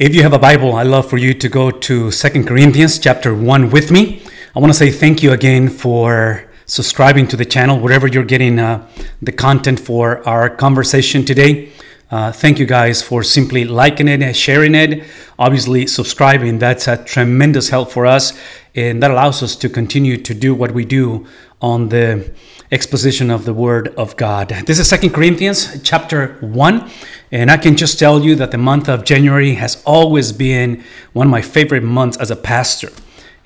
If you have a Bible, I'd love for you to go to Second Corinthians chapter 1 with me. I want to say thank you again for subscribing to the channel, wherever you're getting uh, the content for our conversation today. Uh, thank you guys for simply liking it and sharing it. Obviously, subscribing, that's a tremendous help for us. And that allows us to continue to do what we do on the exposition of the Word of God. This is Second Corinthians chapter 1. And I can just tell you that the month of January has always been one of my favorite months as a pastor.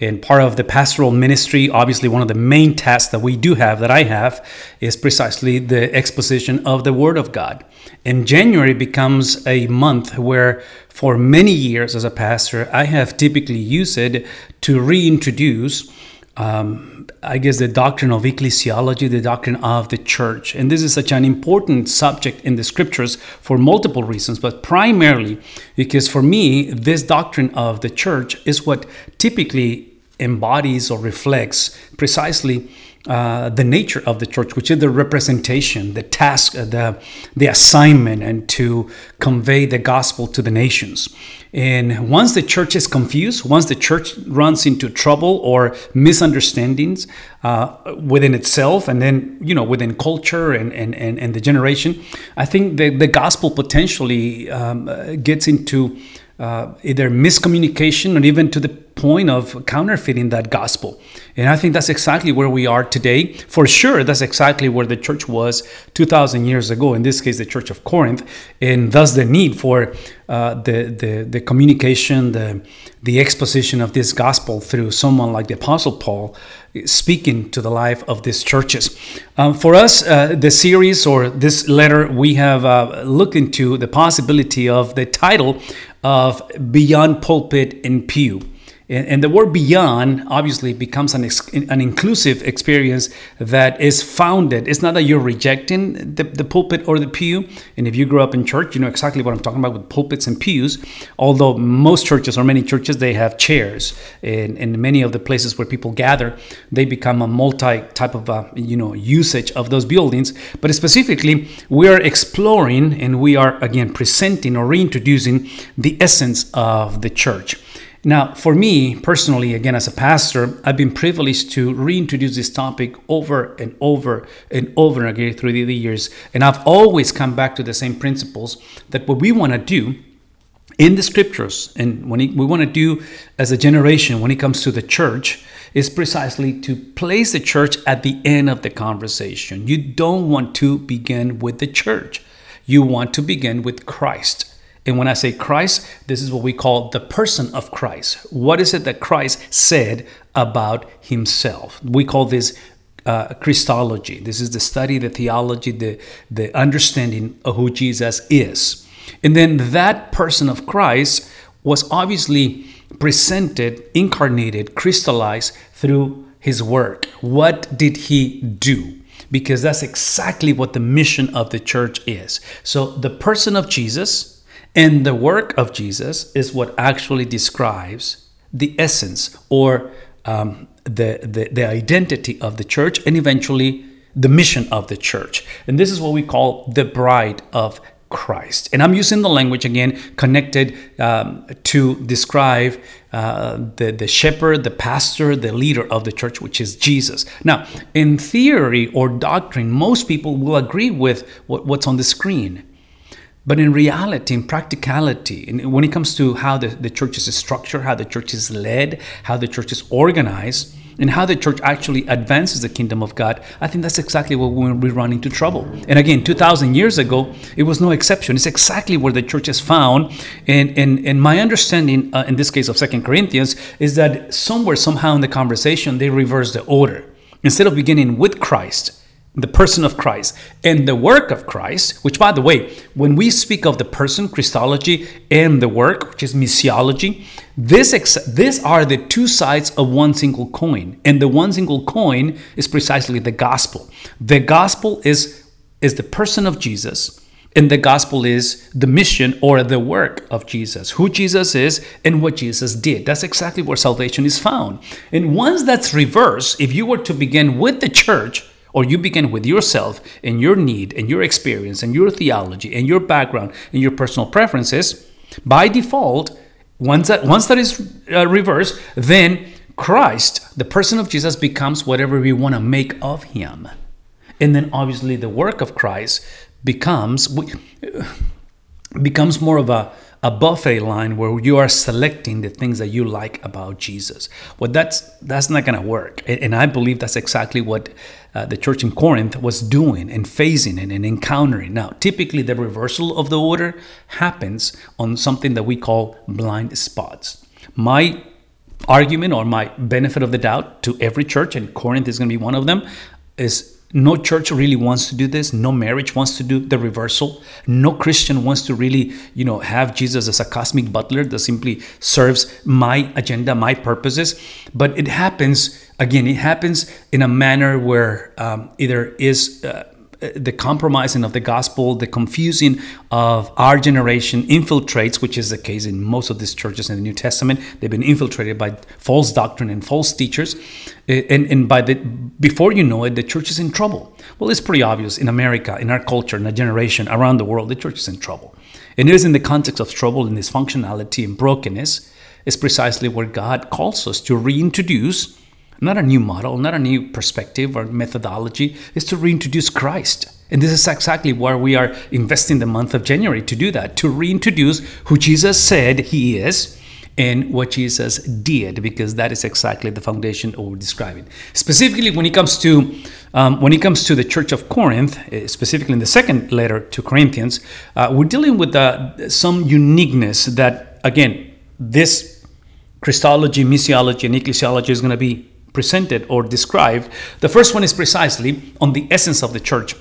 And part of the pastoral ministry, obviously, one of the main tasks that we do have, that I have, is precisely the exposition of the Word of God. And January becomes a month where, for many years as a pastor, I have typically used it to reintroduce um, I guess, the doctrine of ecclesiology, the doctrine of the church. And this is such an important subject in the scriptures for multiple reasons, but primarily because for me, this doctrine of the church is what typically embodies or reflects precisely uh, the nature of the church, which is the representation, the task, uh, the, the assignment, and to convey the gospel to the nations. And once the church is confused, once the church runs into trouble or misunderstandings uh, within itself, and then, you know, within culture and, and, and, and the generation, I think the, the gospel potentially um, gets into uh, either miscommunication or even to the point of counterfeiting that gospel. And I think that's exactly where we are today. For sure, that's exactly where the church was 2,000 years ago, in this case, the Church of Corinth. And thus the need for uh, the, the, the communication, the, the exposition of this gospel through someone like the Apostle Paul speaking to the life of these churches. Um, for us, uh, the series or this letter, we have uh, looked into the possibility of the title of Beyond Pulpit and Pew. And, the word beyond obviously becomes an, ex, an inclusive experience that is founded. It's not that you're rejecting the, the pulpit or the pew. And if you grew up in church, you know exactly what I'm talking about with pulpits and pews. Although most churches or many churches, they have chairs. And in many of the places where people gather, they become a multi type of, uh, you know, usage of those buildings. But specifically, we are exploring and we are, again, presenting or reintroducing the essence of the church. Now, for me personally, again, as a pastor, I've been privileged to reintroduce this topic over and over and over again through the years. And I've always come back to the same principles that what we want to do in the scriptures and when we want to do as a generation when it comes to the church is precisely to place the church at the end of the conversation. You don't want to begin with the church, you want to begin with Christ. And when I say Christ, this is what we call the person of Christ. What is it that Christ said about himself? We call this uh, Christology. This is the study, the theology, the, the understanding of who Jesus is. And then that person of Christ was obviously presented, incarnated, crystallized through his work. What did he do? Because that's exactly what the mission of the church is. So the person of Jesus, and the work of Jesus is what actually describes the essence or um, the, the, the identity of the church and eventually the mission of the church. And this is what we call the bride of Christ. And I'm using the language again connected um, to describe uh, the, the shepherd, the pastor, the leader of the church, which is Jesus. Now, in theory or doctrine, most people will agree with what, what's on the screen. But in reality, in practicality, when it comes to how the, the church is structured, how the church is led, how the church is organized, and how the church actually advances the kingdom of God, I think that's exactly where we run into trouble. And again, 2,000 years ago, it was no exception. It's exactly where the church is found. And, and, and my understanding, uh, in this case of Second Corinthians, is that somewhere, somehow in the conversation, they reverse the order. Instead of beginning with Christ, the person of Christ and the work of Christ, which, by the way, when we speak of the person, Christology, and the work, which is missiology, this ex- these are the two sides of one single coin. And the one single coin is precisely the gospel. The gospel is, is the person of Jesus, and the gospel is the mission or the work of Jesus, who Jesus is and what Jesus did. That's exactly where salvation is found. And once that's reversed, if you were to begin with the church, or you begin with yourself and your need and your experience and your theology and your background and your personal preferences, by default, once that once that is uh, reversed, then Christ, the person of Jesus, becomes whatever we want to make of him, and then obviously the work of Christ becomes becomes more of a a buffet line where you are selecting the things that you like about Jesus. Well, that's that's not going to work, and I believe that's exactly what uh, the church in Corinth was doing and facing and, and encountering. Now, typically, the reversal of the order happens on something that we call blind spots. My argument or my benefit of the doubt to every church, and Corinth is going to be one of them, is no church really wants to do this. No marriage wants to do the reversal. No Christian wants to really, you know, have Jesus as a cosmic butler that simply serves my agenda, my purposes. But it happens again. It happens in a manner where um, either is uh, the compromising of the gospel, the confusing of our generation infiltrates, which is the case in most of these churches in the New Testament. They've been infiltrated by false doctrine and false teachers, eh, and, and by the before you know it, the church is in trouble. Well, it's pretty obvious in America, in our culture, in our generation, around the world, the church is in trouble. And it is in the context of trouble and dysfunctionality and brokenness, is precisely where God calls us to reintroduce not a new model, not a new perspective or methodology, is to reintroduce Christ. And this is exactly why we are investing the month of January to do that, to reintroduce who Jesus said he is and what Jesus did, because that is exactly the foundation we're describing. Specifically, when it comes to um, when it comes to the Church of Corinth, eh, specifically in the second letter to Corinthians, uh, we're dealing with uh, some uniqueness that, again, this Christology, missiology, and ecclesiology is going to be presented or described. The first one is precisely on the essence of the church,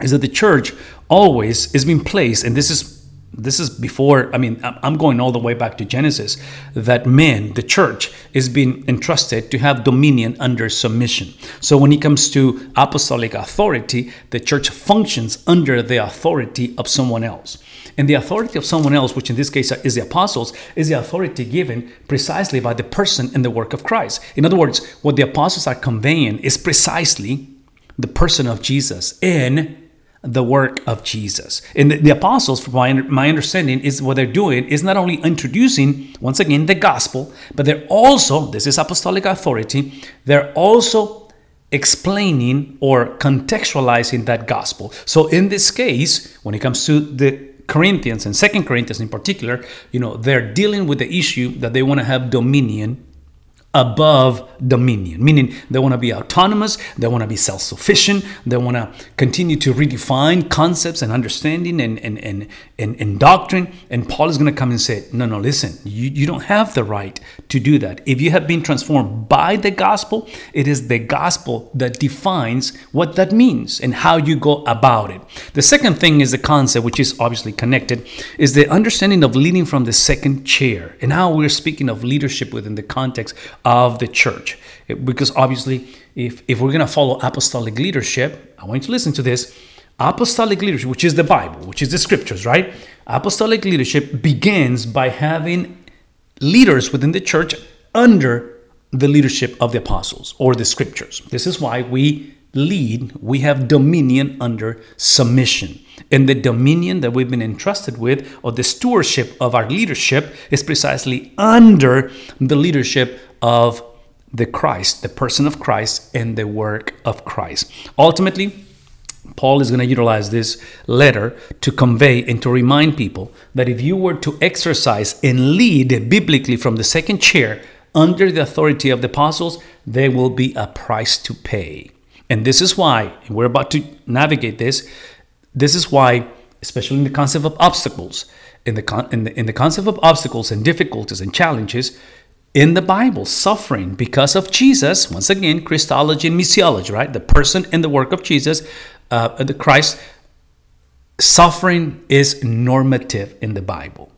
is that the church always is being placed, and this is this is before i mean i'm going all the way back to genesis that men the church is being entrusted to have dominion under submission so when it comes to apostolic authority the church functions under the authority of someone else and the authority of someone else, which in this case is the apostles, is the authority given precisely by the person and the work of Christ. In other words, what the apostles are conveying is precisely the person of Jesus in the work of Jesus. And the, the apostles, from my, my understanding, is what they're doing is not only introducing, once again, the gospel, but they're also, this is apostolic authority, they're also explaining or contextualizing that gospel. So in this case, when it comes to the Corinthians and Second Corinthians in particular, you know, they're dealing with the issue that they want to have dominion above dominion, meaning they want to be autonomous, they want to be self sufficient, they want to continue to redefine concepts and understanding and, and, and, and, and doctrine. And Paul is going to come and say, No, no, listen, you, you don't have the right to do that. If you have been transformed by the gospel, it is the gospel that defines what that means and how you go about it. The second thing is the concept, which is obviously connected, is the understanding of leading from the second chair and how we're speaking of leadership within the context of the church. Because obviously, if, if we're going to follow apostolic leadership, I want you to listen to this. Apostolic leadership, which is the Bible, which is the scriptures, right? Apostolic leadership begins by having leaders within the church under the leadership of the apostles or the scriptures. This is why we lead, we have dominion under submission. And the dominion that we've been entrusted with, or the stewardship of our leadership, is precisely under the leadership of the Christ, the person of Christ, and the work of Christ. Ultimately, Paul is going to utilize this letter to convey and to remind people that if you were to exercise and lead biblically from the second chair under the authority of the apostles, there will be a price to pay. And this is why, we're about to navigate this, this is why, especially in the concept of obstacles, in the, con- in the, in the concept of obstacles and difficulties and challenges, in the Bible, suffering because of Jesus, once again, Christology and missiology, right? The person and the work of Jesus, uh, the Christ, suffering is normative in the Bible.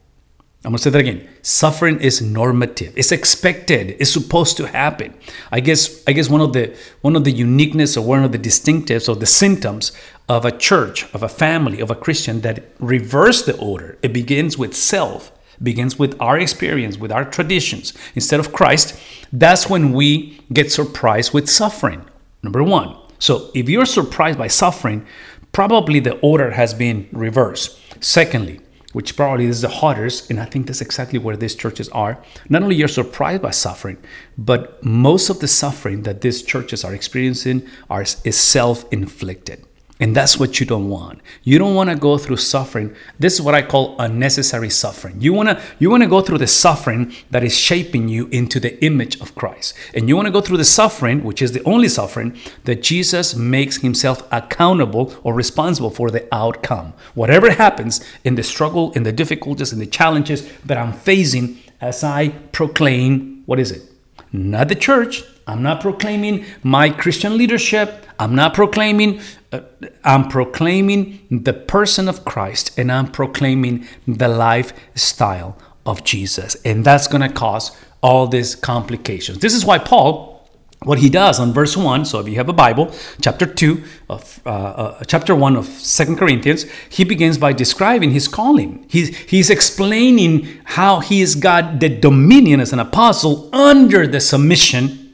I'm gonna say that again. Suffering is normative. It's expected. It's supposed to happen. I guess. I guess one of the one of the uniqueness or one of the distinctives or the symptoms of a church, of a family, of a Christian that reverse the order. It begins with self begins with our experience, with our traditions, instead of Christ, that's when we get surprised with suffering. Number one. So if you're surprised by suffering, probably the order has been reversed. Secondly, which probably is the hardest, and I think that's exactly where these churches are. Not only you're surprised by suffering, but most of the suffering that these churches are experiencing are, is self inflicted. And that's what you don't want. You don't want to go through suffering. This is what I call unnecessary suffering. You want to you want to go through the suffering that is shaping you into the image of Christ. And you want to go through the suffering, which is the only suffering that Jesus makes himself accountable or responsible for the outcome. Whatever happens in the struggle, in the difficulties, in the challenges that I'm facing as I proclaim, what is it? Not the church. I'm not proclaiming my Christian leadership. I'm not proclaiming uh, I'm proclaiming the person of Christ and I'm proclaiming the lifestyle of Jesus. And that's going to cause all these complications. This is why Paul what he does on verse 1 so if you have a bible chapter 2 of uh, uh, chapter 1 of Second corinthians he begins by describing his calling he's, he's explaining how he's got the dominion as an apostle under the submission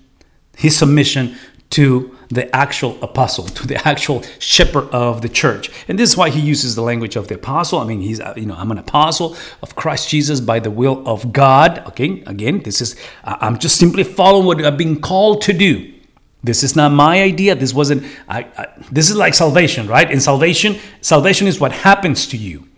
his submission to the actual apostle, to the actual shepherd of the church. And this is why he uses the language of the apostle. I mean, he's, uh, you know, I'm an apostle of Christ Jesus by the will of God. Okay, again, this is, I'm just simply following what I've been called to do. This is not my idea. This wasn't, I, I, this is like salvation, right? In salvation, salvation is what happens to you.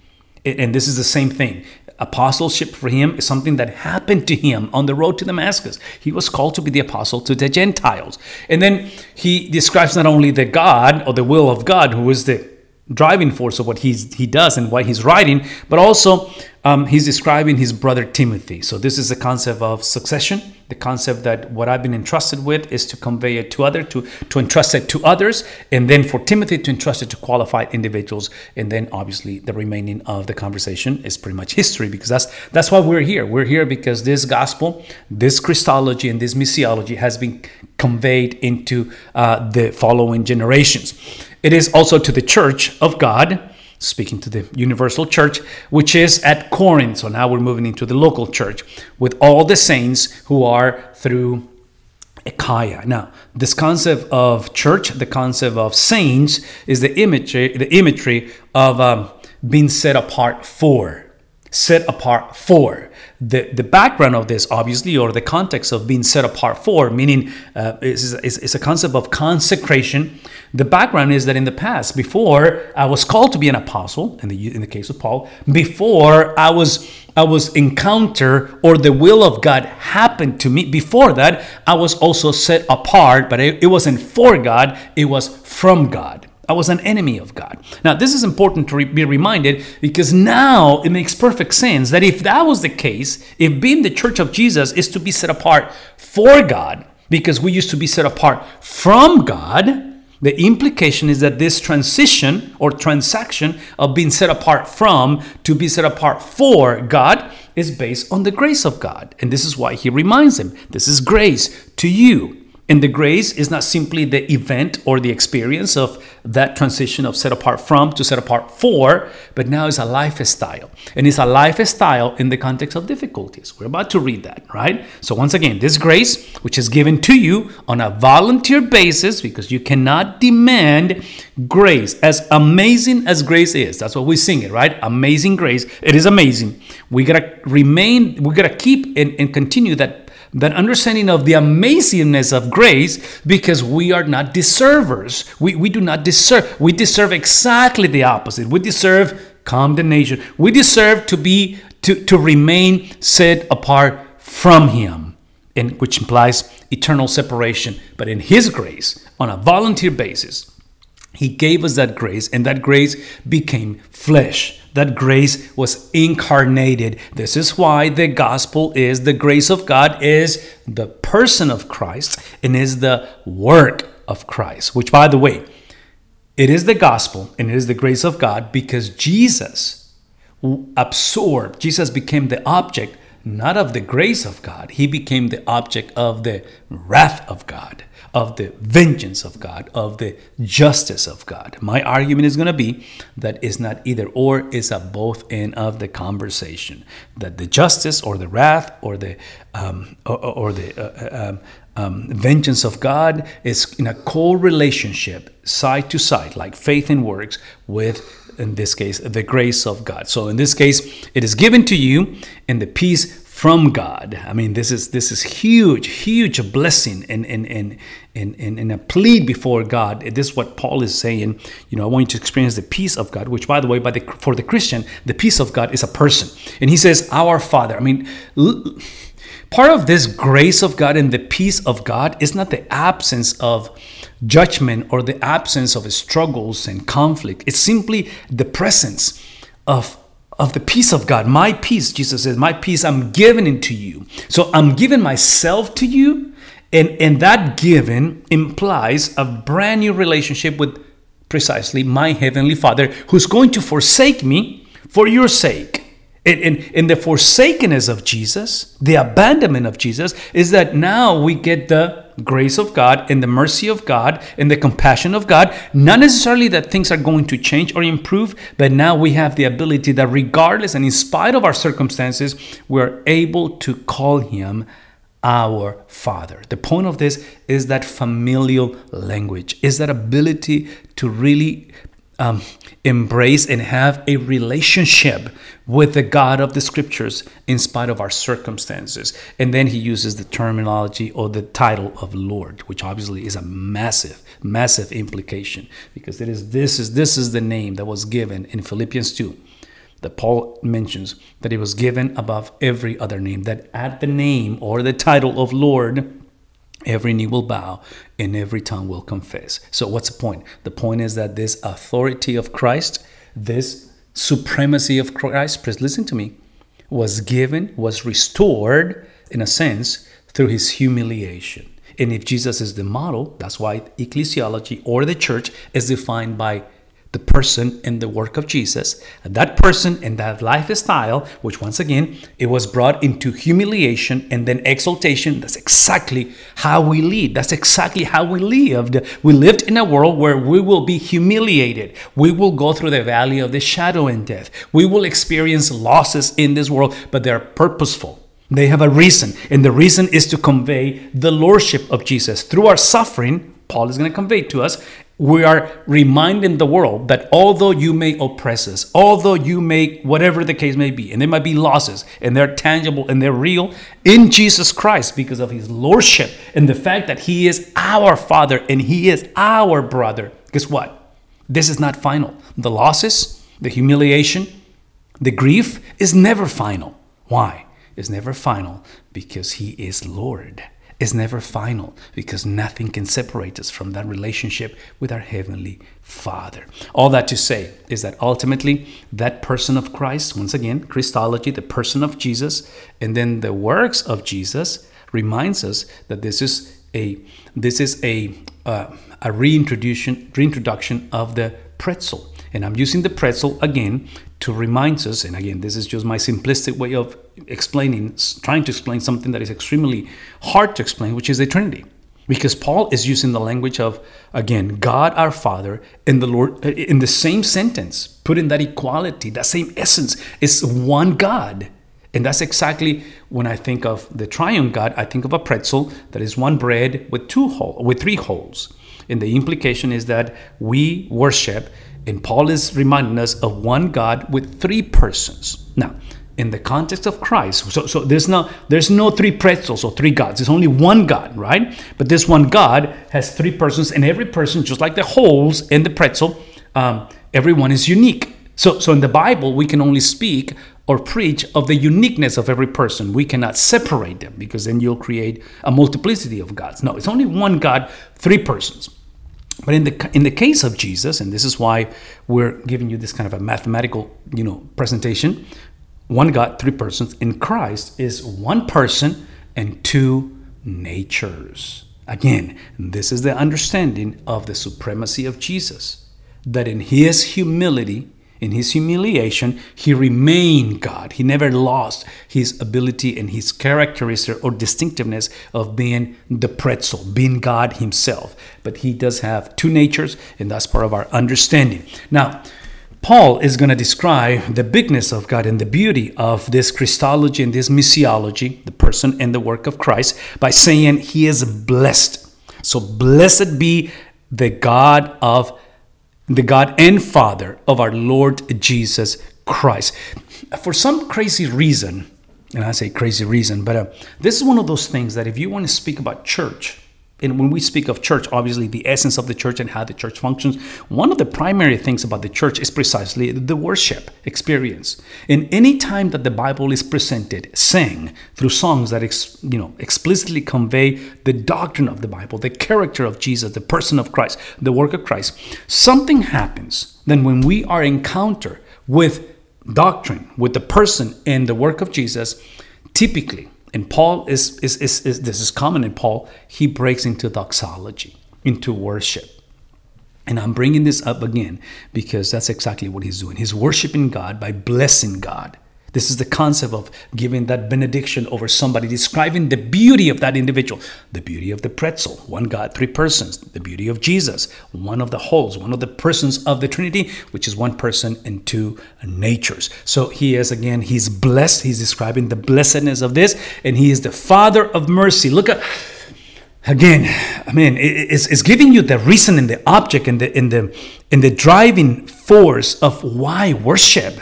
And this is the same thing apostleship for him is something that happened to him on the road to Damascus. He was called to be the apostle to the Gentiles. And then he describes not only the God or the will of God, who is the driving force of what he's, he does and why he's writing, but also um, he's describing his brother Timothy. So this is the concept of succession, the concept that what I've been entrusted with is to convey it to other, to, to entrust it to others, and then for Timothy to entrust it to qualified individuals. And then obviously the remaining of the conversation is pretty much history because that's that's why we're here. We're here because this gospel, this Christology, and this missiology has been conveyed into uh, the following generations. It is also to the church of God, speaking to the universal church, which is at Corinth. So now we're moving into the local church with all the saints who are through Achaia. Now, this concept of church, the concept of saints, is the imagery, the imagery of um, being set apart for. Set apart for the, the background of this, obviously, or the context of being set apart for, meaning uh, is, is, is a concept of consecration. The background is that in the past, before I was called to be an apostle, in the, in the case of Paul, before I was I was encounter or the will of God happened to me. Before that, I was also set apart, but it, it wasn't for God, it was from God. I was an enemy of God. Now, this is important to re- be reminded because now it makes perfect sense that if that was the case, if being the church of Jesus is to be set apart for God, because we used to be set apart from God, the implication is that this transition or transaction of being set apart from to be set apart for God is based on the grace of God. And this is why he reminds him this is grace to you. And the grace is not simply the event or the experience of that transition of set apart from to set apart for, but now it's a lifestyle. And it's a lifestyle in the context of difficulties. We're about to read that, right? So, once again, this grace, which is given to you on a volunteer basis, because you cannot demand grace, as amazing as grace is. That's what we sing it, right? Amazing grace. It is amazing. We gotta remain, we gotta keep and, and continue that that understanding of the amazingness of grace because we are not deservers. We, we do not deserve. We deserve exactly the opposite. We deserve condemnation. We deserve to be to, to remain set apart from him, and which implies eternal separation. But in his grace, on a volunteer basis, he gave us that grace, and that grace became flesh that grace was incarnated. This is why the gospel is the grace of God, is the person of Christ, and is the work of Christ, which, by the way, it is the gospel and it is the grace of God because Jesus absorbed, Jesus became the object not of the grace of God, he became the object of the wrath of God of the vengeance of God, of the justice of God. My argument is going to be that it's not either or, it's a both end of the conversation. That the justice or the wrath or the um, or, or, the uh, uh um, um, vengeance of God is in a co relationship, side to side, like faith and works, with in this case, the grace of God. So in this case, it is given to you in the peace from God. I mean, this is this is huge, huge blessing and and and and, and, a plea before God. This is what Paul is saying. You know, I want you to experience the peace of God, which by the way, by the for the Christian, the peace of God is a person. And he says, Our Father. I mean, l- part of this grace of God and the peace of God is not the absence of judgment or the absence of struggles and conflict. It's simply the presence of of the peace of God. My peace, Jesus says, my peace I'm giving into you. So I'm giving myself to you. And, and that giving implies a brand new relationship with precisely my heavenly Father who's going to forsake me for your sake. In, in, in the forsakenness of Jesus, the abandonment of Jesus, is that now we get the grace of God and the mercy of God and the compassion of God. Not necessarily that things are going to change or improve, but now we have the ability that regardless and in spite of our circumstances, we're able to call Him our Father. The point of this is that familial language, is that ability to really um, embrace and have a relationship with the God of the scriptures in spite of our circumstances. And then he uses the terminology or the title of Lord, which obviously is a massive, massive implication because it is this is this is the name that was given in Philippians 2 that Paul mentions that it was given above every other name, that at the name or the title of Lord, Every knee will bow and every tongue will confess. So, what's the point? The point is that this authority of Christ, this supremacy of Christ, please listen to me, was given, was restored in a sense through his humiliation. And if Jesus is the model, that's why ecclesiology or the church is defined by the person and the work of Jesus. That person and that lifestyle, which once again, it was brought into humiliation and then exaltation. That's exactly how we lead. That's exactly how we lived. We lived in a world where we will be humiliated. We will go through the valley of the shadow and death. We will experience losses in this world, but they're purposeful. They have a reason, and the reason is to convey the lordship of Jesus. Through our suffering, Paul is going to convey to us, we are reminding the world that although you may oppress us, although you may, whatever the case may be, and there might be losses, and they're tangible and they're real in Jesus Christ because of his lordship and the fact that he is our father and he is our brother. Guess what? This is not final. The losses, the humiliation, the grief is never final. Why? It's never final because he is Lord is never final because nothing can separate us from that relationship with our Heavenly Father. All that to say is that ultimately, that person of Christ, once again, Christology, the person of Jesus, and then the works of Jesus reminds us that this is a this is a uh, a reintroduction reintroduction of the pretzel and I'm using the pretzel again to remind us, and again, this is just my simplistic way of explaining, trying to explain something that is extremely hard to explain, which is the Trinity. Because Paul is using the language of, again, God our Father and the Lord uh, in the same sentence, putting that equality, that same essence, is one God. And that's exactly when I think of the triune God, I think of a pretzel that is one bread with two hole, with three holes. And the implication is that we worship and Paul is reminding us of one God with three persons. Now, in the context of Christ, so, so there's no there's no three pretzels or three gods. There's only one God, right? But this one God has three persons, and every person, just like the holes in the pretzel, um, everyone is unique. So, so in the Bible, we can only speak or preach of the uniqueness of every person. We cannot separate them because then you'll create a multiplicity of gods. No, it's only one God, three persons. But in the in the case of Jesus, and this is why we're giving you this kind of a mathematical, you know, presentation, one God, three persons. In Christ is one person and two natures. Again, this is the understanding of the supremacy of Jesus. That in his humility, in his humiliation, he remained God. He never lost his ability and his characteristic or distinctiveness of being the pretzel, being God himself. But he does have two natures, and that's part of our understanding. Now, Paul is going to describe the bigness of God and the beauty of this Christology and this missiology, the person and the work of Christ, by saying he is blessed. So, blessed be the God of the God and Father of our Lord Jesus Christ. For some crazy reason, and I say crazy reason, but uh, this is one of those things that if you want to speak about church, and when we speak of church, obviously the essence of the church and how the church functions, one of the primary things about the church is precisely the worship experience. And any time that the Bible is presented, sang through songs that ex, you know explicitly convey the doctrine of the Bible, the character of Jesus, the person of Christ, the work of Christ, something happens. Then when we are encounter with doctrine, with the person and the work of Jesus, typically and Paul is, is, is, is this is common in Paul, he breaks into doxology, into worship. And I'm bringing this up again because that's exactly what he's doing. He's worshiping God by blessing God. This is the concept of giving that benediction over somebody, describing the beauty of that individual, the beauty of the pretzel, one God, three persons, the beauty of Jesus, one of the holes, one of the persons of the Trinity, which is one person and two natures. So he is again, he's blessed. He's describing the blessedness of this, and he is the Father of mercy. Look at again i mean it's, it's giving you the reason and the object and the in the in the driving force of why worship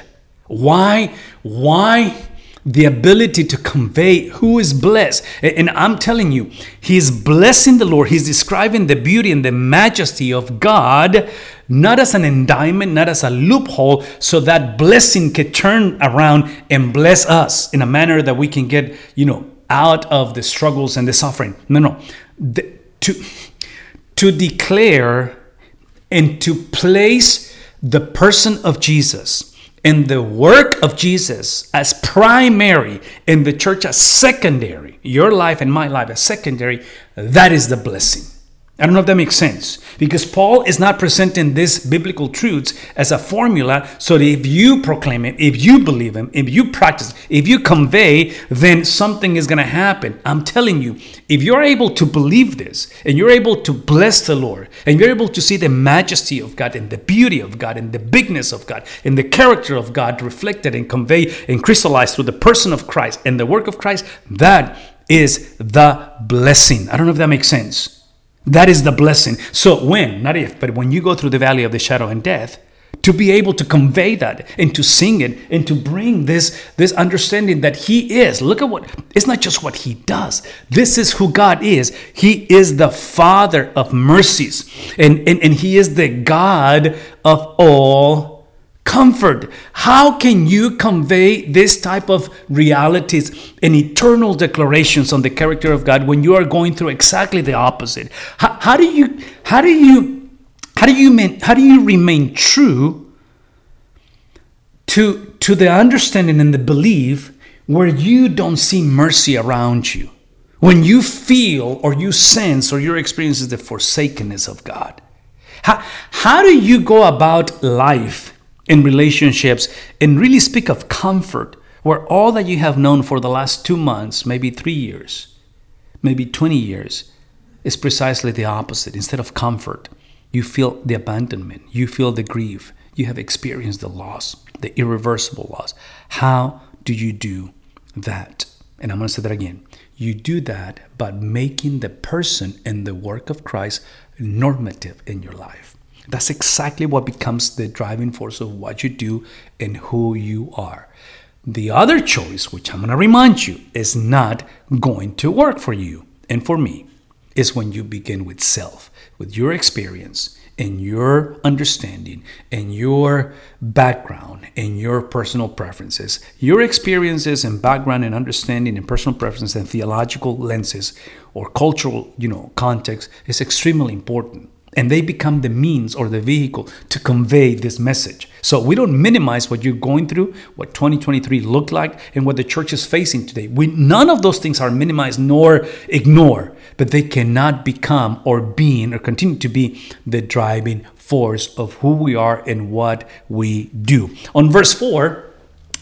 why? Why? The ability to convey who is blessed. And I'm telling you, he's blessing the Lord. He's describing the beauty and the majesty of God, not as an indictment, not as a loophole, so that blessing can turn around and bless us in a manner that we can get, you know, out of the struggles and the suffering. No, no. The, to, to declare and to place the person of Jesus and the work of Jesus as primary and the church as secondary, your life and my life as secondary, that is the blessing. I don't know if that makes sense because Paul is not presenting these biblical truths as a formula so that if you proclaim it, if you believe them, if you practice, if you convey, then something is going to happen. I'm telling you, if you're able to believe this and you're able to bless the Lord and you're able to see the majesty of God and the beauty of God and the bigness of God and the character of God reflected and conveyed and crystallized through the person of Christ and the work of Christ, that is the blessing. I don't know if that makes sense. That is the blessing. So when, not if, but when you go through the valley of the shadow and death, to be able to convey that and to sing it and to bring this this understanding that he is look at what it's not just what he does. This is who god is. He is the father of mercies. And and, and he is the god of all comfort. How can you convey this type of realities and eternal declarations on the character of God when you are going through exactly the opposite? How, how do you how do you how do you mean, how do you remain true to to the understanding and the belief where you don't see mercy around you? When you feel or you sense or your experience is the forsakenness of God. How, how do you go about life in relationships and really speak of comfort where all that you have known for the last two months, maybe three years, maybe 20 years, is precisely the opposite. Instead of comfort, you feel the abandonment, you feel the grief, you have experienced the loss, the irreversible loss. How do you do that? And I'm going to say that again. You do that by making the person and the work of Christ normative in your life. That's exactly what becomes the driving force of what you do and who you are. The other choice, which I'm going to remind you, is not going to work for you and for me, is when you begin with self, with your experience and your understanding and your background and your personal preferences. Your experiences and background and understanding and personal preferences and theological lenses or cultural, you know, context is extremely important and they become the means or the vehicle to convey this message. So we don't minimize what you're going through, what 2023 looked like, and what the church is facing today. We, none of those things are minimized nor ignored, but they cannot become or being or continue to be the driving force of who we are and what we do. On verse 4,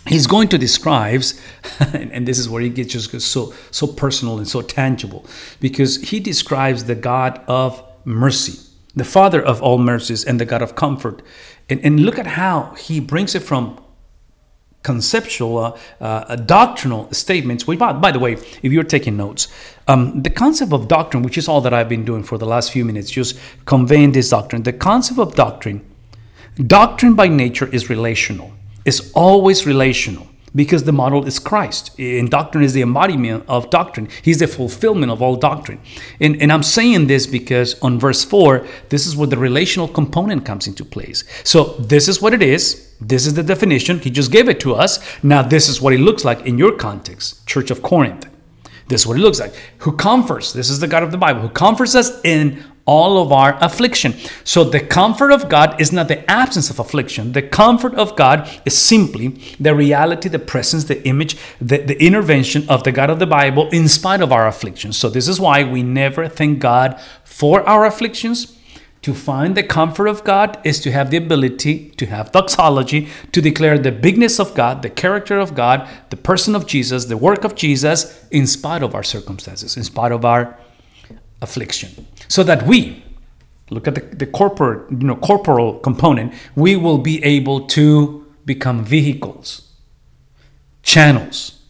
he's going to describe and this is where he gets just so so personal and so tangible because he describes the god of mercy the Father of all mercies and the God of comfort. And, and look at how he brings it from conceptual, uh, uh, doctrinal statements. Which, by, by, the way, if you're taking notes, um, the concept of doctrine, which is all that I've been doing for the last few minutes, just conveying this doctrine, the concept of doctrine Doctrine by nature is relational, it's always relational because the model is Christ. And doctrine is the embodiment of doctrine. He's the fulfillment of all doctrine. And, and I'm saying this because on verse 4, this is where the relational component comes into place. So this is what it is. This is the definition. He just gave it to us. Now, this is what it looks like in your context, Church of Corinth. This is what it looks like. Who comforts? This is the God of the Bible who comforts us in all of our affliction. So the comfort of God is not the absence of affliction. The comfort of God is simply the reality, the presence, the image, the, the intervention of the God of the Bible in spite of our afflictions. So this is why we never thank God for our afflictions. To find the comfort of God is to have the ability to have doxology, to declare the bigness of God, the character of God, the person of Jesus, the work of Jesus, in spite of our circumstances, in spite of our affliction. So that we, look at the, the corporate, you know, corporal component, we will be able to become vehicles, channels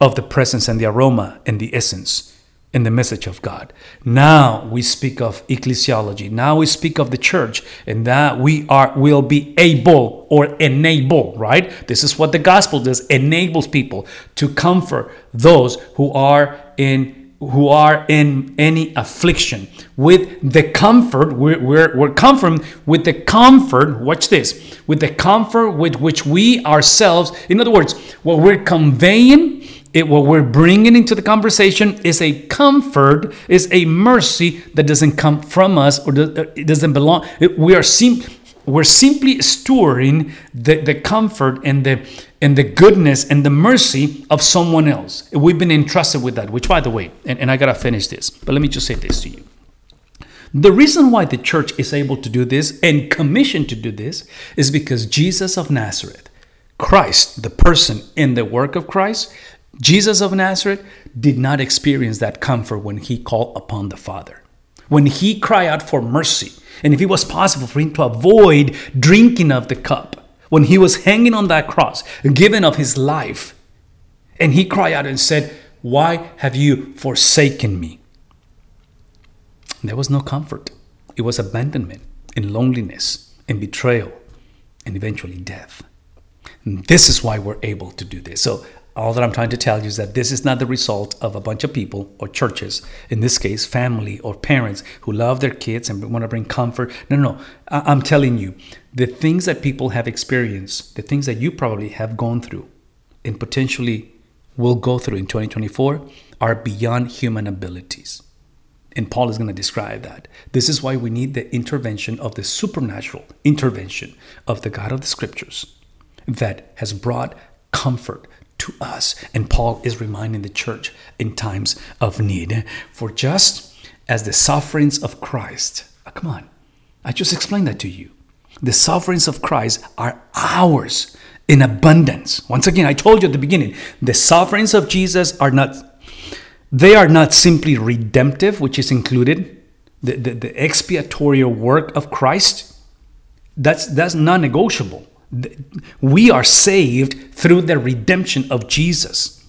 of the presence and the aroma and the essence in the message of God. Now we speak of ecclesiology. Now we speak of the church, and that we are will be able or enable, right? This is what the gospel does, enables people to comfort those who are in who are in any affliction with the comfort we're, we're, we're with the comfort watch this with the comfort with which we ourselves in other words what we're conveying it, what we're bringing into the conversation is a comfort, is a mercy that doesn't come from us or uh, it doesn't belong. We are sim- we're simply storing the, the comfort and the and the goodness and the mercy of someone else. We've been entrusted with that, which by the way, and, and I gotta finish this, but let me just say this to you. The reason why the church is able to do this and commissioned to do this is because Jesus of Nazareth, Christ, the person in the work of Christ, Jesus of Nazareth did not experience that comfort when he called upon the Father. When he cried out for mercy, and if it was possible for him to avoid drinking of the cup, when he was hanging on that cross, given of his life, and he cried out and said, Why have you forsaken me? There was no comfort. It was abandonment and loneliness and betrayal and eventually death. And this is why we're able to do this. So all that I'm trying to tell you is that this is not the result of a bunch of people or churches, in this case, family or parents who love their kids and want to bring comfort. No, no, no. I'm telling you, the things that people have experienced, the things that you probably have gone through and potentially will go through in 2024 are beyond human abilities. And Paul is going to describe that. This is why we need the intervention of the supernatural intervention of the God of the scriptures that has brought comfort to us. And Paul is reminding the church in times of need. For just as the sufferings of Christ, oh, come on, I just explained that to you. The sufferings of Christ are ours in abundance. Once again, I told you at the beginning, the sufferings of Jesus are not they are not simply redemptive, which is included, the, the, the expiatory work of Christ. That's that's non-negotiable. We are saved through the redemption of Jesus.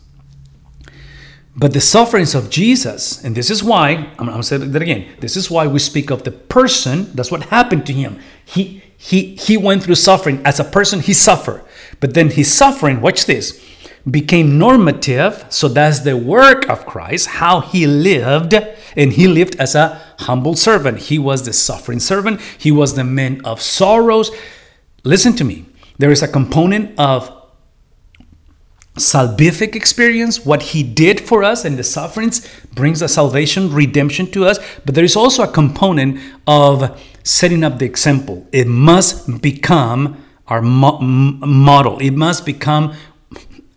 But the sufferings of Jesus, and this is why, I'm going to say that again, this is why we speak of the person, that's what happened to him. He, he, he went through suffering. As a person, he suffered. But then his suffering, watch this, became normative. So that's the work of Christ, how he lived. And he lived as a humble servant. He was the suffering servant, he was the man of sorrows. Listen to me. There is a component of salvific experience, what he did for us and the sufferings brings a salvation, redemption to us. But there is also a component of setting up the example. It must become our mo- model, it must become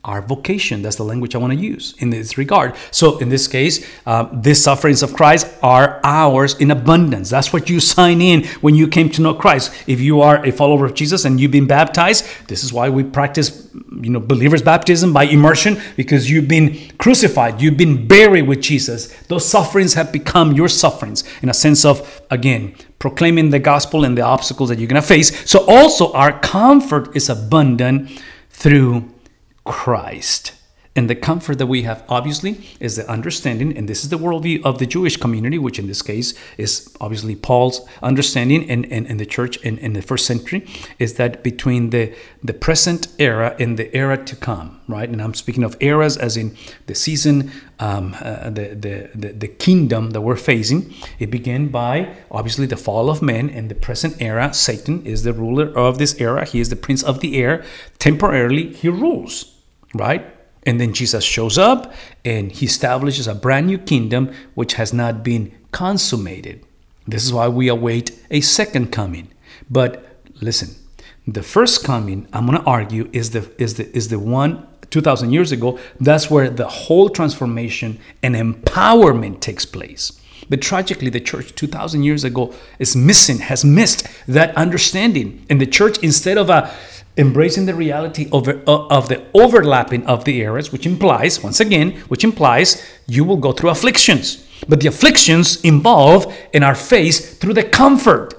our vocation. That's the language I want to use in this regard. So, in this case, uh, these sufferings of Christ are ours in abundance. That's what you sign in when you came to know Christ. If you are a follower of Jesus and you've been baptized, this is why we practice, you know, believers' baptism by immersion because you've been crucified, you've been buried with Jesus. Those sufferings have become your sufferings in a sense of, again, proclaiming the gospel and the obstacles that you're going to face. So, also, our comfort is abundant through Christ. And the comfort that we have, obviously, is the understanding, and this is the worldview of the Jewish community, which in this case is obviously Paul's understanding and in, in, the church in, in the first century, is that between the, the present era and the era to come, right? And I'm speaking of eras as in the season, um, uh, the, the, the, the kingdom that we're facing. It began by, obviously, the fall of man, and the present era, Satan is the ruler of this era. He is the prince of the air. Temporarily, he rules, right? And then Jesus shows up and he establishes a brand new kingdom which has not been consummated. This is why we await a second coming. But listen, the first coming, I'm going to argue, is the is the is the one 2000 years ago. That's where the whole transformation and empowerment takes place. But tragically, the church 2,000 years ago is missing, has missed that understanding. And the church, instead of a embracing the reality of, uh, of the overlapping of the eras, which implies, once again, which implies you will go through afflictions. But the afflictions involve and are faced through the comfort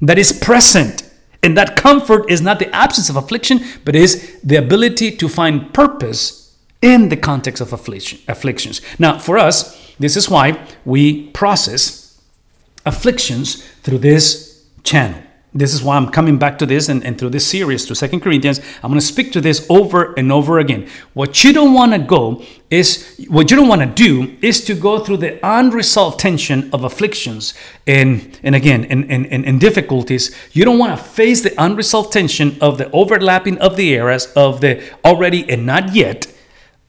that is present. And that comfort is not the absence of affliction, but is the ability to find purpose in the context of affliction, afflictions. Now, for us, this is why we process afflictions through this channel. This is why I'm coming back to this and, and through this series to Second Corinthians. I'm going to speak to this over and over again. What you don't want to go is, what you don't want to do is to go through the unresolved tension of afflictions and, and again, and, and, and difficulties. You don't want to face the unresolved tension of the overlapping of the eras of the already and not yet.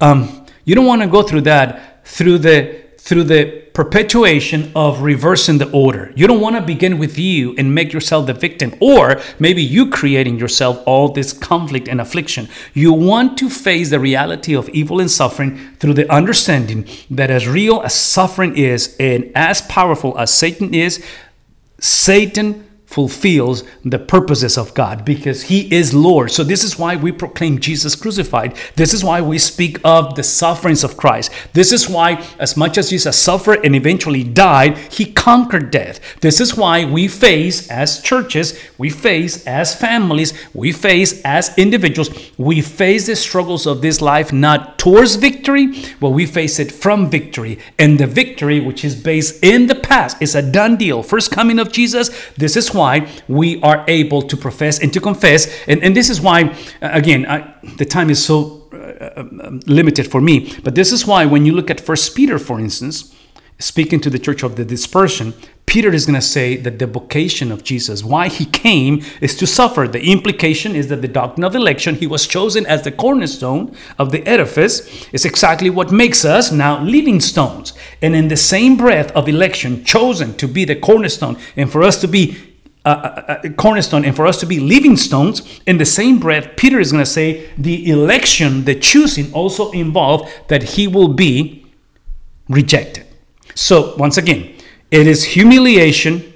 Um, you don't want to go through that through the through the perpetuation of reversing the order. You don't want to begin with you and make yourself the victim, or maybe you creating yourself all this conflict and affliction. You want to face the reality of evil and suffering through the understanding that as real as suffering is and as powerful as Satan is, Satan fulfills the purposes of God because he is Lord. So this is why we proclaim Jesus crucified. This is why we speak of the sufferings of Christ. This is why as much as Jesus suffered and eventually died, he conquered death. This is why we face as churches, we face as families, we face as individuals, we face the struggles of this life not towards victory, but we face it from victory. And the victory which is based in the past is a done deal. First coming of Jesus, this is why we are able to profess and to confess. And, and this is why, uh, again, I, the time is so uh, um, limited for me, but this is why when you look at First Peter, for instance, speaking to the church of the dispersion, Peter is going to say that the vocation of Jesus, why he came, is to suffer. The implication is that the doctrine of election, he was chosen as the cornerstone of the edifice, is exactly what makes us now living stones. And in the same breath of election, chosen to be the cornerstone, and for us to be a, cornerstone. And for us to be living stones in the same breath peter is going to say the election the choosing also involved that he will be rejected. So once again it is humiliation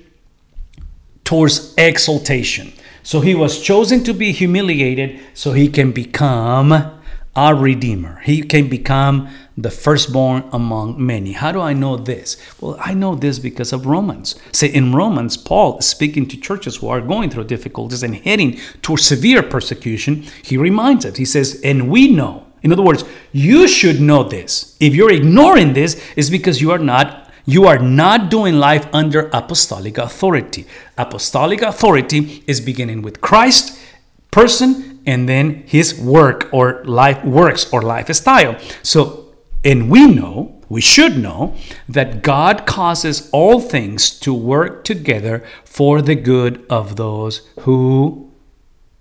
towards exaltation. So he was chosen to be humiliated so he can become our redeemer he can become the firstborn among many. How do I know this? Well, I know this because of Romans. Say in Romans, Paul is speaking to churches who are going through difficulties and heading towards severe persecution. He reminds us, he says, and we know. In other words, you should know this. If you're ignoring this, it's because you are not you are not doing life under apostolic authority. Apostolic authority is beginning with Christ, person, and then his work or life works or lifestyle. So and we know, we should know, that God causes all things to work together for the good of those who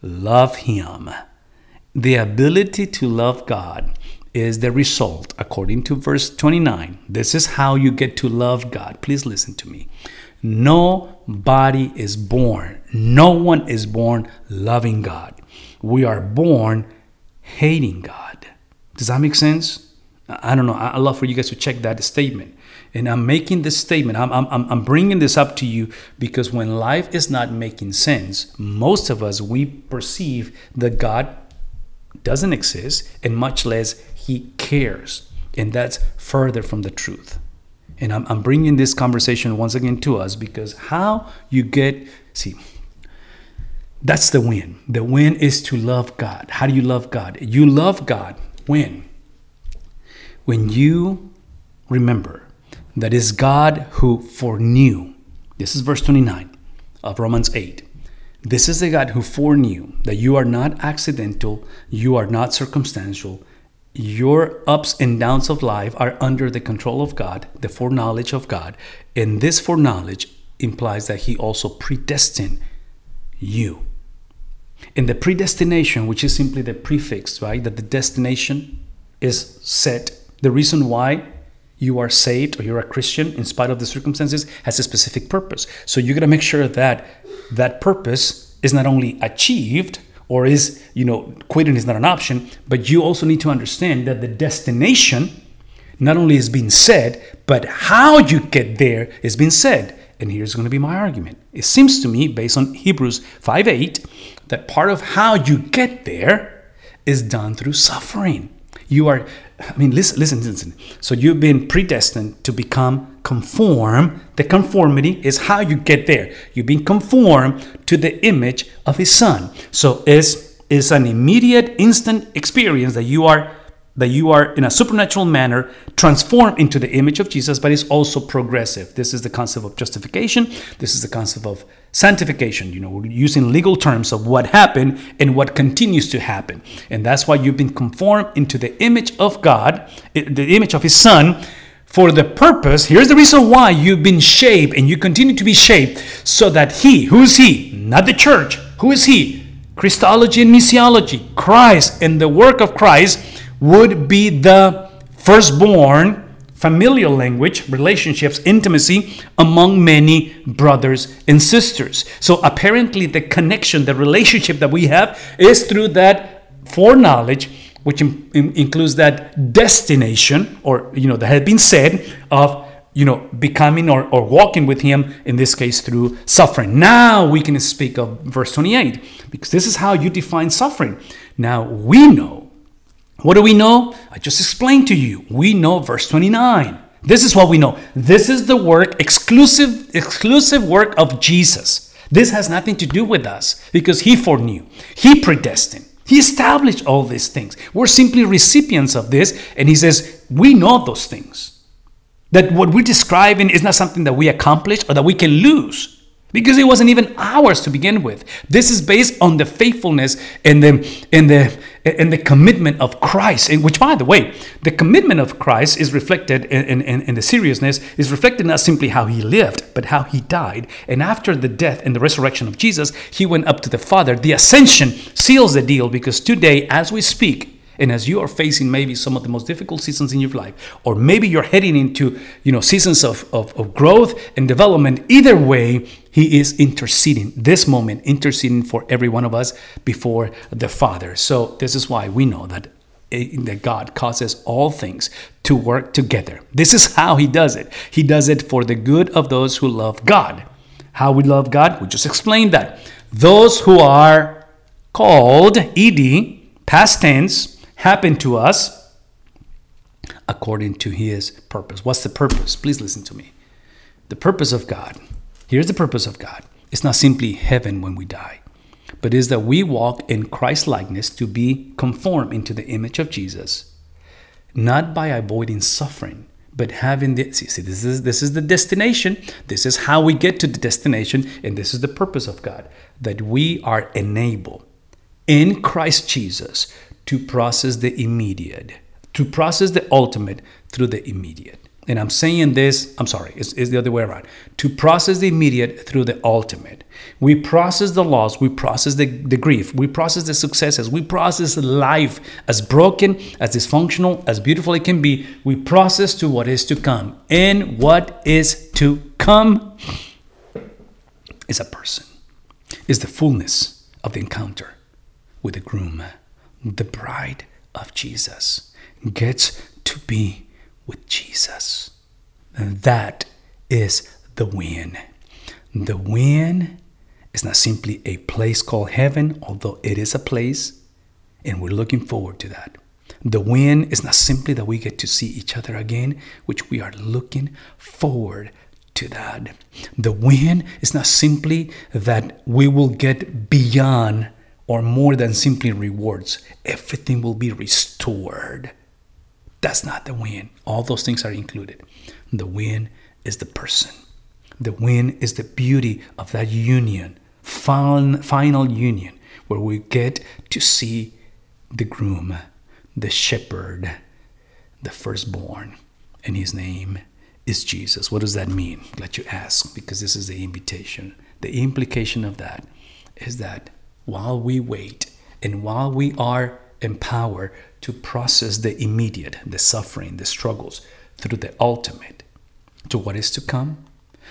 love Him. The ability to love God is the result, according to verse 29. This is how you get to love God. Please listen to me. Nobody is born, no one is born loving God. We are born hating God. Does that make sense? I don't know. I love for you guys to check that statement. And I'm making this statement. I'm, I'm, I'm bringing this up to you because when life is not making sense, most of us, we perceive that God doesn't exist and much less he cares. And that's further from the truth. And I'm, I'm bringing this conversation once again to us because how you get, see, that's the win. The win is to love God. How do you love God? You love God when? when you remember that is God who foreknew, this is verse 29 of Romans 8. This is the God who foreknew that you are not accidental, you are not circumstantial, your ups and downs of life are under the control of God, the foreknowledge of God. And this foreknowledge implies that He also predestined you. In the predestination, which is simply the prefix, right? That the destination is set. The reason why you are saved or you're a Christian in spite of the circumstances has a specific purpose. So you got to make sure that that purpose is not only achieved or is, you know, quitting is not an option, but you also need to understand that the destination not only is being said, but how you get there is being said. And here's going to be my argument. It seems to me, based on Hebrews 5 8, that part of how you get there is done through suffering. You are, I mean, listen, listen, listen. So you've been predestined to become conform. The conformity is how you get there. You've been conformed to the image of His Son. So it's, it's an immediate, instant experience that you are that you are in a supernatural manner transformed into the image of Jesus, but it's also progressive. This is the concept of justification. This is the concept of sanctification. You know, using legal terms of what happened and what continues to happen. And that's why you've been conformed into the image of God, the image of His Son, for the purpose. Here's the reason why you've been shaped and you continue to be shaped so that He, who's He? Not the church. Who is He? Christology and missiology, Christ and the work of Christ would be the firstborn familial language, relationships, intimacy among many brothers and sisters. So apparently, the connection, the relationship that we have is through that foreknowledge, which in, in, includes that destination, or you know, that had been said of you know becoming or, or walking with him in this case through suffering now we can speak of verse 28 because this is how you define suffering now we know what do we know? I just explained to you. We know verse 29. This is what we know. This is the work, exclusive, exclusive work of Jesus. This has nothing to do with us because he foreknew, he predestined, he established all these things. We're simply recipients of this, and he says, We know those things. That what we're describing is not something that we accomplish or that we can lose because it wasn't even ours to begin with. This is based on the faithfulness and the and the and the commitment of Christ. And which, by the way, the commitment of Christ is reflected in, in, in the seriousness is reflected not simply how he lived, but how he died. And after the death and the resurrection of Jesus, he went up to the Father. The ascension seals the deal because today, as we speak, and as you are facing maybe some of the most difficult seasons in your life, or maybe you're heading into you know seasons of, of, of growth and development, either way, he is interceding this moment, interceding for every one of us before the Father. So this is why we know that eh, that God causes all things to work together. This is how He does it. He does it for the good of those who love God. How we love God? We just explained that. Those who are called, ed, past tense, happen to us according to his purpose. What's the purpose? Please listen to me. The purpose of God, here's the purpose of God. It's not simply heaven when we die, but is that we walk in Christ likeness to be conformed into the image of Jesus, not by avoiding suffering, but having the see, see this is this is the destination. This is how we get to the destination, and this is the purpose of God that we are enabled in Christ Jesus to process the immediate, to process the ultimate through the immediate. And I'm saying this, I'm sorry, it's, it's, the other way around. To process the immediate through the ultimate. We process the loss, we process the, the grief, we process the successes, we process life as broken, as dysfunctional, as beautiful it can be. We process to what is to come. And what is to come is a person, is the fullness of the encounter with the groom the bride of Jesus gets to be with Jesus. And that is the win. The win is not simply a place called heaven, although it is a place, and we're looking forward to that. The win is not simply that we get to see each other again, which we are looking forward to that. The win is not simply that we will get beyond or more than simply rewards. Everything will be restored That's not the win. All those things are included. The win is the person. The win is the beauty of that union, final, union, where we get to see the groom, the shepherd, the firstborn, and his name is Jesus. What does that mean? Let you ask, because this is the invitation. The implication of that is that while we wait and while we are empowered to process the immediate, the suffering, the struggles through the ultimate to what is to come,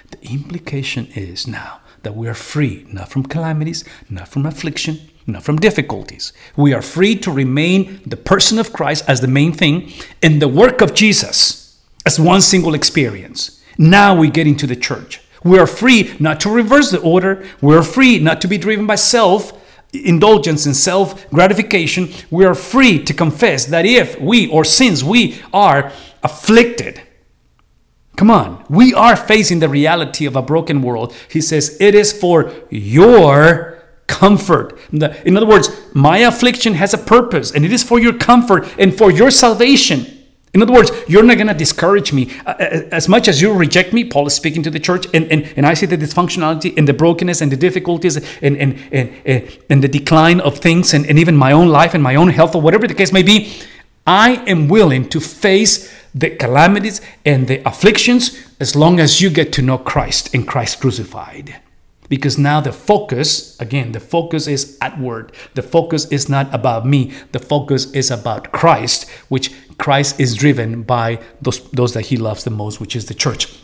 the implication is now that we are free, not from calamities, not from affliction, not from difficulties. We are free to remain the person of Christ as the main thing and the work of Jesus as one single experience. Now we get into the church. We are free not to reverse the order. We are free not to be driven by self indulgence and self gratification. We are free to confess that if we, or since we are afflicted, Come on, we are facing the reality of a broken world. He says, It is for your comfort. In other words, my affliction has a purpose and it is for your comfort and for your salvation. In other words, you're not going to discourage me. Uh, uh, as much as you reject me, Paul is speaking to the church, and, and, and I see the dysfunctionality and the brokenness and the difficulties and, and, and, and the decline of things and, and even my own life and my own health or whatever the case may be. I am willing to face the calamities and the afflictions as long as you get to know Christ and Christ crucified because now the focus, again, the focus is outward. The focus is not about me. The focus is about Christ, which Christ is driven by those, those that he loves the most, which is the church.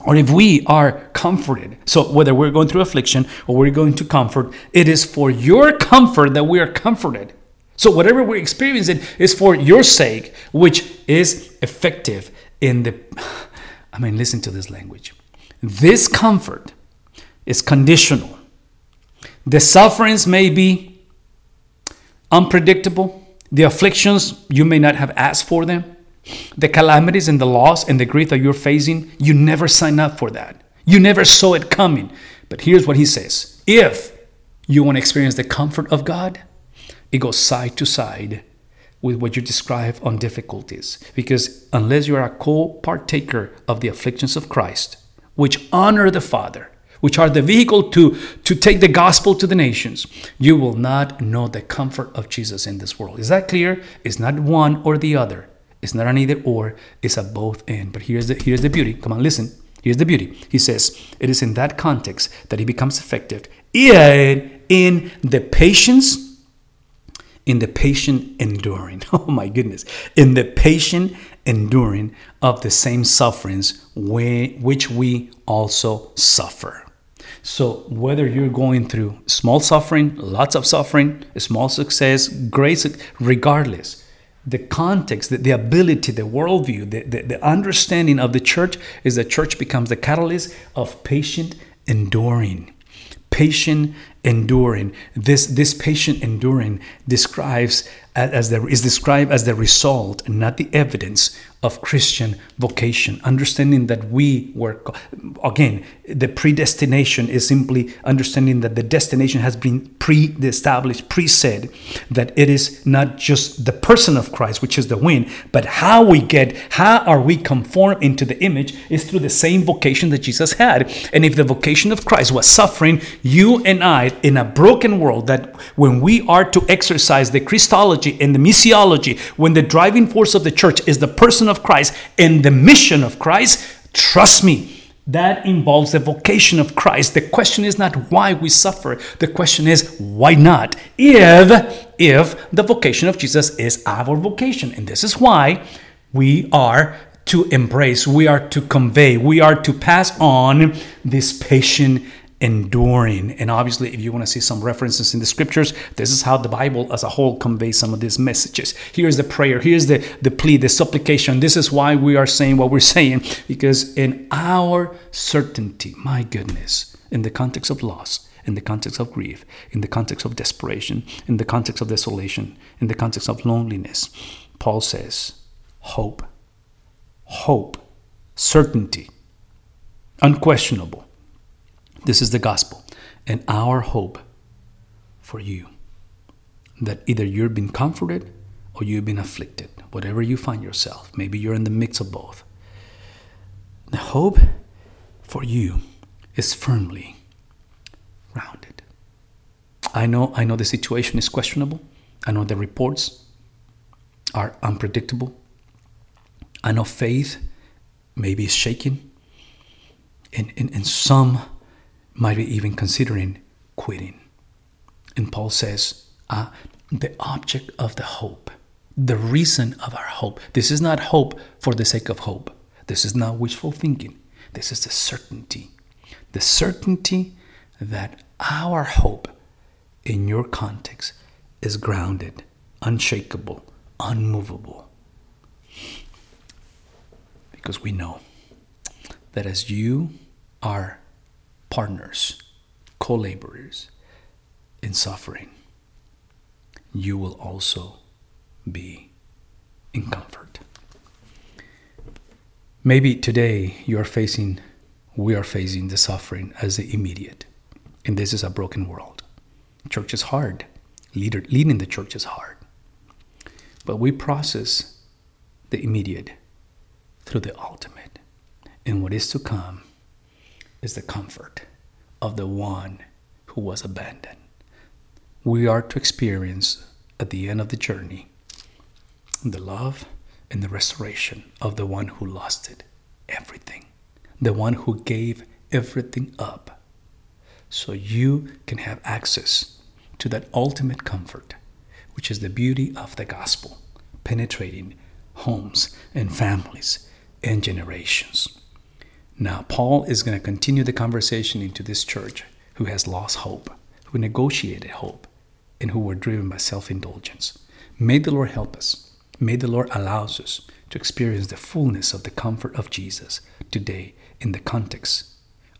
Or if we are comforted, so whether we're going through affliction or we're going to comfort, it is for your comfort that we are comforted. So whatever we're experiencing is for your sake, which is effective in the. I mean, listen to this language. This comfort is conditional. The sufferings may be unpredictable. The afflictions, you may not have asked for them. The calamities and the loss and the grief that you're facing, you never sign up for that. You never saw it coming. But here's what he says if you want to experience the comfort of God, it goes side to side with what you describe on difficulties. Because unless you are a co partaker of the afflictions of Christ, which honor the Father, which are the vehicle to, to take the gospel to the nations, you will not know the comfort of Jesus in this world. Is that clear? It's not one or the other. It's not an either or, it's a both and. But here's the here's the beauty. Come on, listen. Here's the beauty. He says, it is in that context that he becomes effective in, in the patience, in the patient enduring. Oh my goodness. In the patient enduring of the same sufferings which we also suffer. So, whether you're going through small suffering, lots of suffering, small success, great, regardless, the context, the, the ability, the worldview, the, the, the understanding of the church is that church becomes the catalyst of patient enduring. Patient enduring. This, this patient enduring describes as the, is described as the result, not the evidence of Christian vocation, understanding that we were, again, the predestination is simply understanding that the destination has been pre established, pre said, that it is not just the person of Christ, which is the win, but how we get, how are we conformed into the image is through the same vocation that Jesus had. And if the vocation of Christ was suffering, you and I, in a broken world, that when we are to exercise the Christology and the missiology, when the driving force of the church is the person of Christ and the mission of Christ, trust me, that involves the vocation of Christ. The question is not why we suffer. The question is why not? If if the vocation of Jesus is our vocation. And this is why we are to embrace, we are to convey, we are to pass on this patient enduring. And obviously, if you want to see some references in the scriptures, this is how the Bible as a whole conveys some of these messages. Here's the prayer, here's the, the plea, the supplication. This is why we are saying what we're saying, because in our certainty, my goodness, in the context of loss, in the context of grief, in the context of desperation, in the context of desolation, in the context of loneliness, Paul says, hope, hope, certainty, unquestionable this is the gospel and our hope for you that either you've been comforted or you've been afflicted, whatever you find yourself, maybe you're in the mix of both. The hope for you is firmly grounded. I know I know the situation is questionable. I know the reports are unpredictable. I know faith maybe is shaken And, and, and some might be even considering quitting. And Paul says, uh, the object of the hope, the reason of our hope. This is not hope for the sake of hope. This is not wishful thinking. This is the certainty. The certainty that our hope in your context is grounded, unshakable, unmovable. Because we know that as you are partners, co laborers in suffering, you will also be in comfort. Maybe today you are facing, we are facing the suffering as the immediate. And this is a broken world. Church is hard. Leader, leading the church is hard. But we process the immediate through the ultimate. And what is to come is the comfort of the one who was abandoned. We are to experience at the end of the journey the love and the restoration of the one who lost it, everything, the one who gave everything up, so you can have access to that ultimate comfort, which is the beauty of the gospel, penetrating homes and families and generations. Now, Paul is going to continue the conversation into this church who has lost hope, who negotiated hope, and who were driven by self indulgence. May the Lord help us May the Lord allow us to experience the fullness of the comfort of Jesus today in the context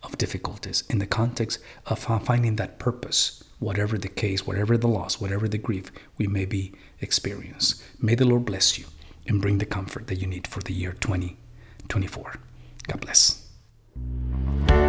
of difficulties, in the context of finding that purpose, whatever the case, whatever the loss, whatever the grief we may be experiencing. May the Lord bless you and bring the comfort that you need for the year 2024. God bless. Thank you.